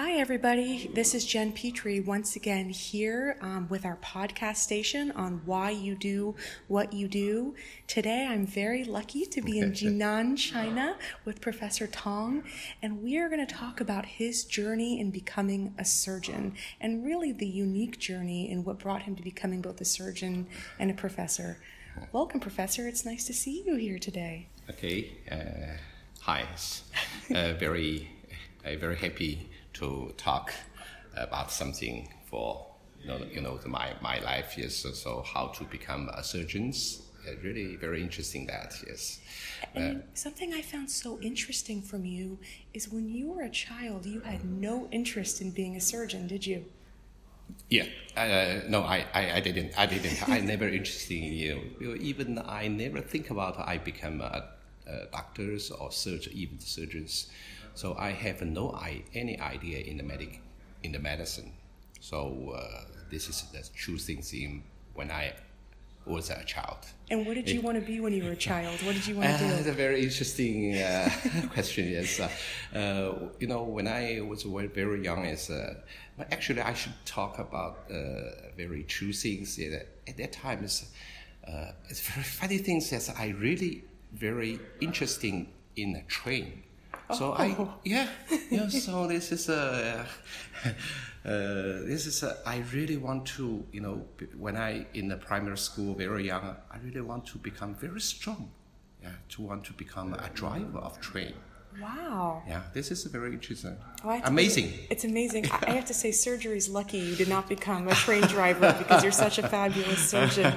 Hi, everybody. This is Jen Petrie once again here um, with our podcast station on why you do what you do. Today, I'm very lucky to be in Jinan, China with Professor Tang, and we are going to talk about his journey in becoming a surgeon and really the unique journey in what brought him to becoming both a surgeon and a professor. Welcome, Professor. It's nice to see you here today. Okay. Uh, hi. Uh, very, uh, very happy to talk about something for you know, you know my, my life is so, so how to become a surgeon. Uh, really very interesting that yes. And something I found so interesting from you is when you were a child, you had no interest in being a surgeon, did you? Yeah, uh, no, I, I, I, didn't. I didn't. I never interested in you. Even I never think about I become a, a doctors or surgeon, even surgeons. So I have no I, any idea in the medic, in the medicine. So uh, this is the true things in when I was a child. And what did you it, want to be when you were a child? What did you want to uh, do? That's a very interesting uh, question. Yes, uh, uh, you know, when I was very young, is uh, actually I should talk about very true things. At that time, is it's very funny things that I really very interesting in a train. So I oh. yeah yeah. So this is a uh, this is a, I really want to you know when I in the primary school very young I really want to become very strong. Yeah, to want to become a driver of train. Wow. Yeah, this is very interesting. Oh, amazing. It's amazing. I have to say, surgery's lucky you did not become a train driver because you're such a fabulous surgeon.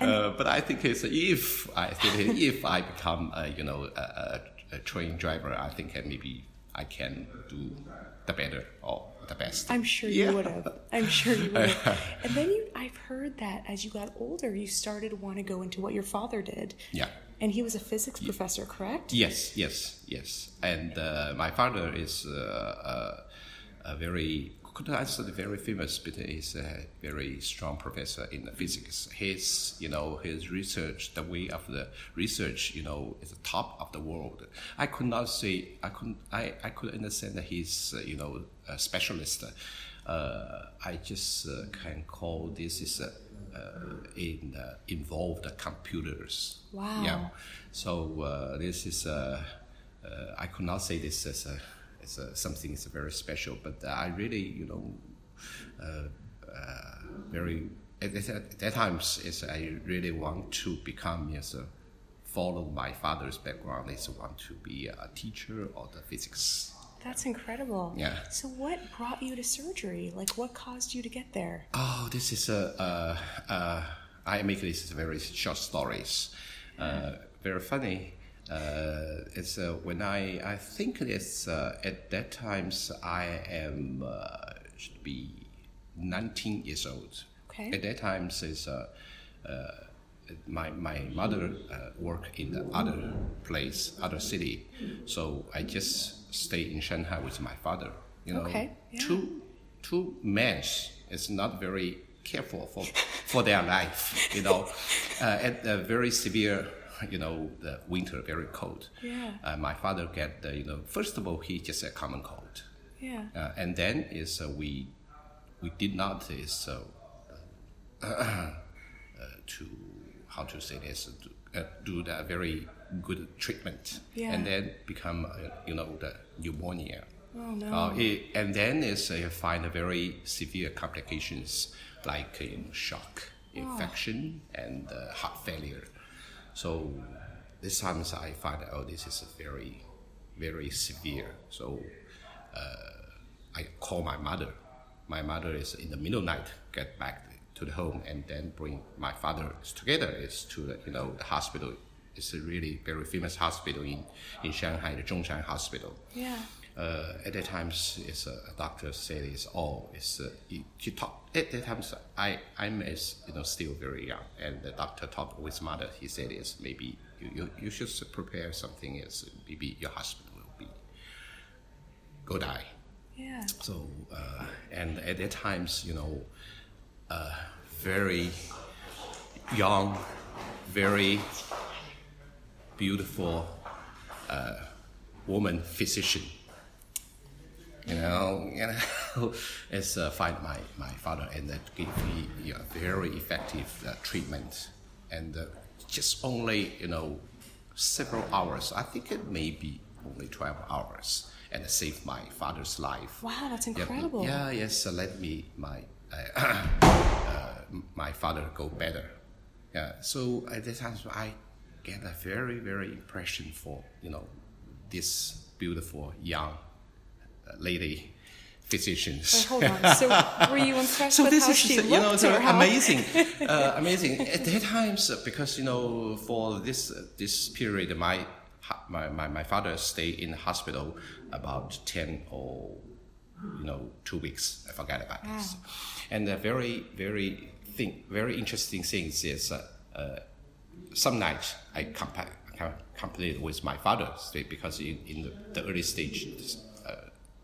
Uh, but I think it's if I think if I become a, you know a, a a train driver, I think maybe I can do the better or the best. I'm sure you yeah. would have. I'm sure you would have. and then you, I've heard that as you got older, you started to want to go into what your father did. Yeah. And he was a physics professor, correct? Yes, yes, yes. And uh, my father is uh, uh, a very could answer the very famous, but he's a very strong professor in the physics. His, you know, his research, the way of the research, you know, is the top of the world. I could not say, I could, I, I could understand that he's, uh, you know, a specialist. Uh, I just uh, can call this is uh, in uh, involved computers. Wow. Yeah. So uh, this is, I could not say this as a it's a, something is very special. But I really, you know, uh, uh, very at, at that times is I really want to become yes, uh, follow my father's background. Is want to be a teacher or the physics. That's incredible. Yeah. So, what brought you to surgery? Like, what caused you to get there? Oh, this is a. Uh, uh, I make this very short stories. Uh, very funny uh, it's uh, when I I think it's uh, at that times I am uh, should be 19 years old. Okay. At that time, is uh, uh, my my mother worked in the other place, other city, so I just stay in Shanghai with my father. You know, okay. yeah. two two men is not very careful for for their life. You know, at a very severe you know, the winter very cold. Yeah. Uh, my father get the, you know, first of all, he just a common cold. Yeah. Uh, and then is uh, we we did not is uh, uh, to how to say this uh, do the very good treatment. Yeah. And then become you know the pneumonia. Oh no. It, and then is uh, find very severe complications like you know, shock, oh. infection, oh. and heart failure. So this times I find oh this is very very severe. So uh, I call my mother. My mother is in the middle night get back to the home and then bring my father together is to the, you know the hospital. It's a really very famous hospital in, in Shanghai, the Zhongshan Hospital. Yeah uh, at that times, it's, a doctor said it's all. It's uh, he, he talked at that times. I I'm as you know still very young, and the doctor talked with mother. He said is maybe you, you, you should prepare something. Is maybe your husband will be go die. Yeah. So uh, and at that times, you know, uh, very young, very beautiful uh, woman physician know, you know, it's uh, find my, my father and that gave me you know, very effective uh, treatment, and uh, just only you know several hours. I think it may be only twelve hours, and it saved my father's life. Wow, that's incredible. Yeah, yes, uh, let me my uh, uh, my father go better. Yeah, so at that time I get a very very impression for you know this beautiful young lady physicians. Wait, hold on. So, were you impressed So with this how is she you know looked, so amazing, uh, amazing. At that times, because you know for this uh, this period, my my my, my father stayed in the hospital about ten or you know two weeks. I forget about this. And the very very thing very interesting thing is uh, uh, some nights I compa- com- completed with my father stay- because in, in the, the early stage,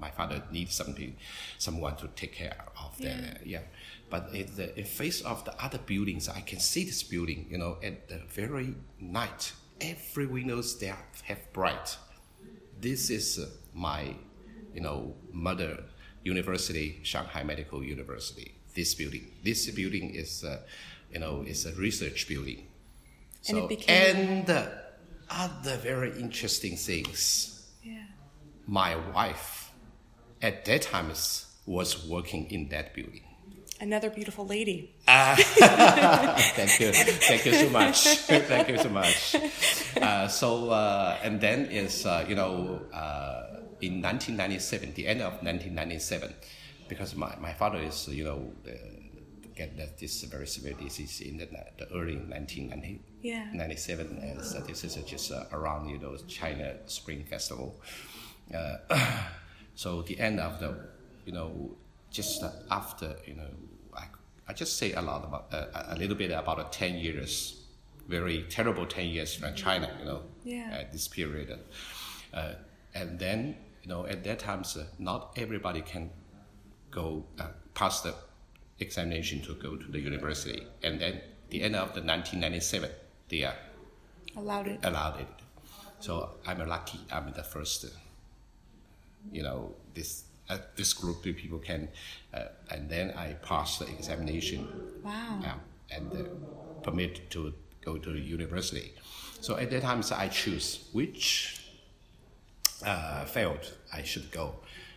my father needs something, someone to take care of the yeah. But in the in face of the other buildings, I can see this building. You know, at the very night, every windows they have bright. This is uh, my, you know, mother university, Shanghai Medical University. This building, this building is, uh, you know, is a research building. And it became- and uh, other very interesting things. Yeah. My wife, at that time, was working in that building. Another beautiful lady. Thank you, thank you so much, thank you so much. Uh, so, uh, and then is uh, you know uh, in 1997, the end of 1997, because my, my father is you know uh, get that this very severe disease in the, the early 1997 Yeah. 97 and so this is just uh, around you know China Spring Festival. Uh, so the end of the you know just after you know I, I just say a lot about uh, a little bit about the 10 years very terrible 10 years from China you know Yeah. at this period uh, and then you know at that time not everybody can go uh, pass the examination to go to the university and then the end of the 1997 they are Allowed it. allowed it. So I'm lucky. I'm the first. You know this uh, this group of people can, uh, and then I passed the examination. Wow. And uh, permit to go to the university. So at that time, so I choose which uh, field I should go.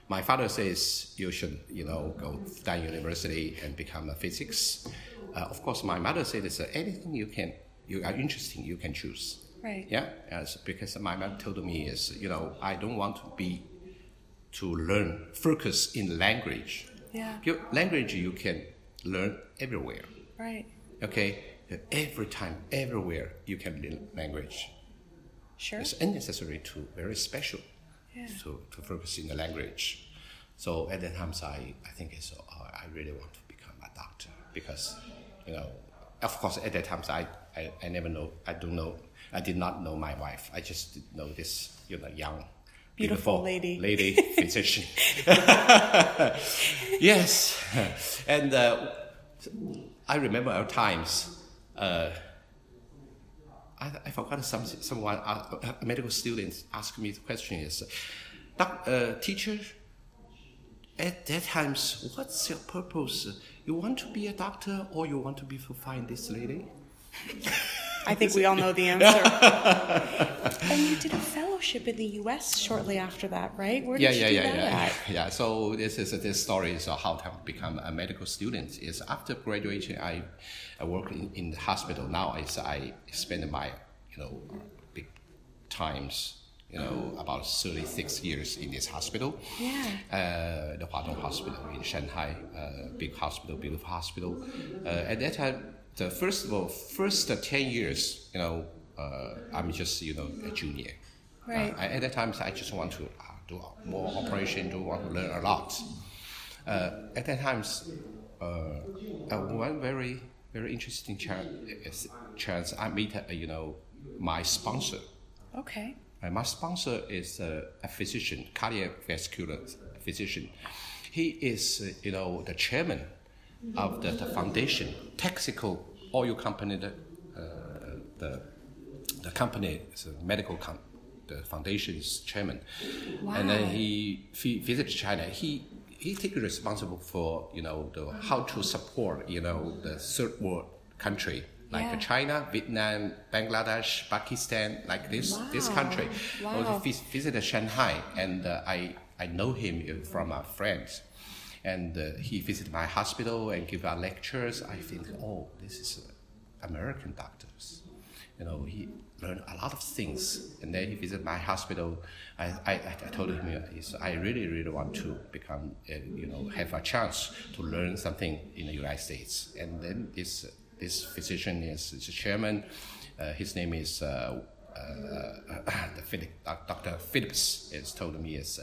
My father says you should, you know, go Fudan University and become a physics. Uh, of course, my mother said it's uh, anything you can, you are interesting, you can choose. Right. Yeah, as because my mother told me is, you know, I don't want to be to learn focus in language. Yeah. Your language you can learn everywhere. Right. Okay, every time, everywhere you can learn language. Sure. It's unnecessary to very special Yeah. to, to focus in the language. So at that time, so I, I think it's, uh, I really want to become a doctor because, you know, of course, at that time, so I, I, I never know, I don't know, I did not know my wife. I just know this, you know, young, Beautiful lady. lady physician. yes, and uh, I remember our times. Uh, I, I forgot some, someone, uh, a medical students asked me the question is, Doc, uh, teacher, at that times, what's your purpose? You want to be a doctor or you want to be to find this lady? I think we all know the answer. and you did a fellowship in the U.S. shortly after that, right? Where did Yeah, you yeah, do yeah, that yeah, at? yeah. So this is this story is how to become a medical student. Is after graduation, I, I work in, in the hospital. Now is I spend my you know big times you know about thirty six years in this hospital. Yeah. Uh, the Huadong Hospital in Shanghai, uh, big hospital, beautiful hospital. Uh, at that time, the first of all, first uh, ten years, you know, uh, I'm just you know a junior. Right. Uh, at that time, I just want to uh, do more operation, do want to learn a lot. Uh, at that time, uh, uh, one very very interesting chance, chance I meet uh, you know my sponsor. Okay. Uh, my sponsor is uh, a physician, cardiovascular physician. He is, uh, you know, the chairman of the, the foundation, Texaco Oil Company. The, uh, the, the company is a medical com- the foundation's chairman, Wow. and then he, he visited China. He he take responsible for you know the how to support you know the third world country like Yeah. China, Vietnam, Bangladesh, Pakistan, like this this country. Wow. Also vis- visited Shanghai, and uh, I I know him uh, from a friend, and uh, he visited my hospital and give our lectures. I think, oh, this is uh, American doctors. You know, he learned a lot of things, and then he visited my hospital. I, I, I told him, I really, really want to become, uh, you know, have a chance to learn something in the United States. And then this this physician is, is chairman. Uh, his name is uh, uh, the Philip, Dr. Phillips has told me is,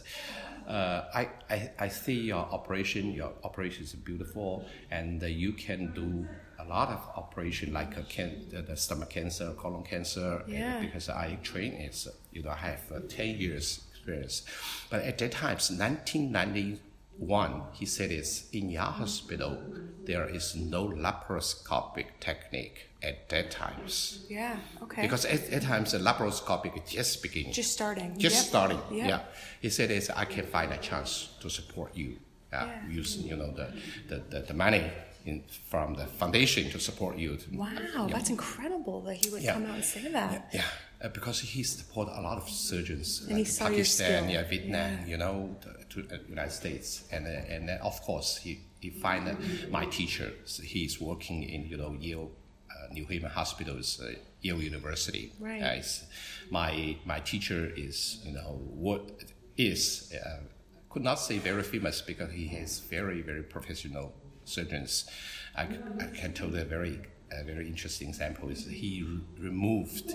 uh, I, I, I see your operation, your operation is beautiful, and uh, you can do a lot of operation like uh, can, the, the stomach cancer, colon cancer, and Yeah. because I train is, you know, I have uh, 10 years experience. But at that time, 1991, he said is in your hospital, there is no laparoscopic technique at that times. Yeah. Okay. Because at that time, the laparoscopic is just beginning. just starting. Just Yep. starting. Yep. Yeah. He said is I can find a chance to support you. Uh, Yeah. Using you know the, the, the, the money in, from the foundation to support you. To, Wow, Yeah. that's incredible that he would Yeah. come out and say that. Yeah, uh, because he support a lot of surgeons And like Pakistan, yeah, Vietnam, Yeah. you know, to, to uh, United States, and uh, and then of course he he find that my teacher, so he's working in you know Yale, uh, New Haven Hospitals, uh, Yale University. Right. Uh, my my teacher is you know what is uh, could not say very famous because he is very very professional surgeons. I, I can tell you a very a very interesting example is he re- removed,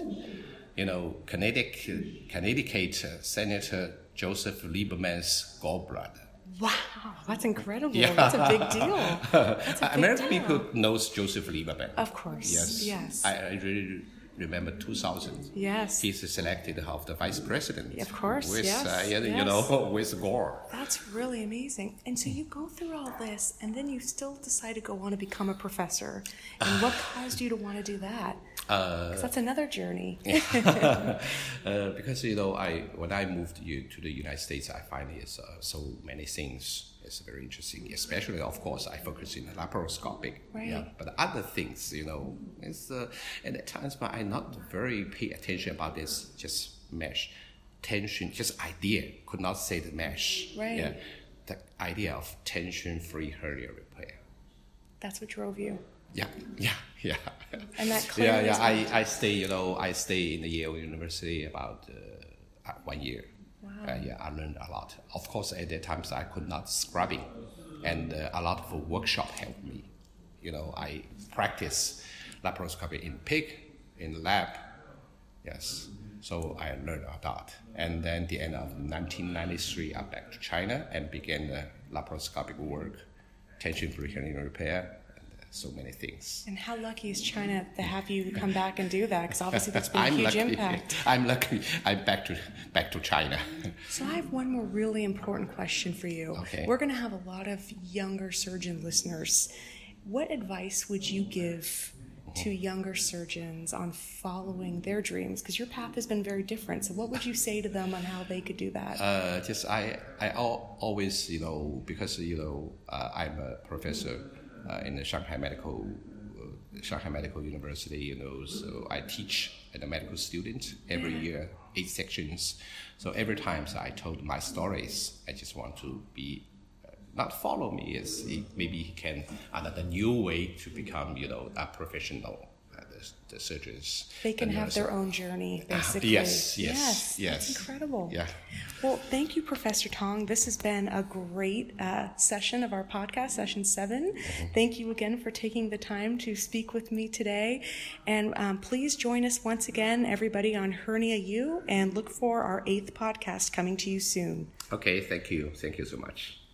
you know, Connecticut Connecticut uh, Senator Joseph Lieberman's gallbladder. Wow, that's incredible. That's a big deal. A big American deal. people knows Joseph Lieberman. Of course. Yes. Yes. I, I really remember 2000. Yes. He's selected of the vice president. Of course, With, yes, uh, you yes. know, with Gore. That's really amazing. And so you go through all this, and then you still decide to go on to become a professor. And what caused you to want to do that? Uh, 'Cause that's another journey. uh, because you know, I when I moved you to the United States, I find it's uh, so many things. It's very interesting, especially of course I focus in the laparoscopic. Right. Yeah, but other things, you know, it's uh, and at times, but I not very pay attention about this. Just mesh, tension, just idea. Could not say the mesh. Right. Yeah, the idea of tension-free hernia repair. That's what drove you. Yeah, yeah, yeah. And that yeah, yeah. I, I stay, you know, I stay in the Yale University about uh, uh, one year. Wow. Uh, yeah, I learned a lot. Of course, at that times I could not scrubbing, and uh, a lot of workshop helped me. You know, I practice laparoscopy in pig, in lab. Yes. So I learned a lot. And then the end of 1993, I back to China and began the laparoscopic work, tension-free hernia repair, so many things. And how lucky is China to have you come back and do that? Because obviously that's been a I'm huge lucky. impact. I'm lucky. I'm back to back to China. So I have one more really important question for you. Okay. We're going to have a lot of younger surgeon listeners. What advice would you give to younger surgeons on following their dreams? Because your path has been very different. So what would you say to them on how they could do that? Uh, just I I always you know because you know uh, I'm a professor uh, in the Shanghai Medical uh, Shanghai Medical University. You know, so I teach the medical students every year eight sections. So every time so I told my stories, I just want to be. uh, Not follow me is maybe he can another new way to become you know a professional the, surgeons. they can have their own journey, basically. Yes, yes, yes. yes. Incredible. Yeah. Well, thank you, Professor Tang. This has been a great uh, session of our podcast, session 7 Thank you again for taking the time to speak with me today. And um, please join us once again, everybody, on Hernia U, and look for our eighth podcast coming to you soon. Okay, thank you. Thank you so much.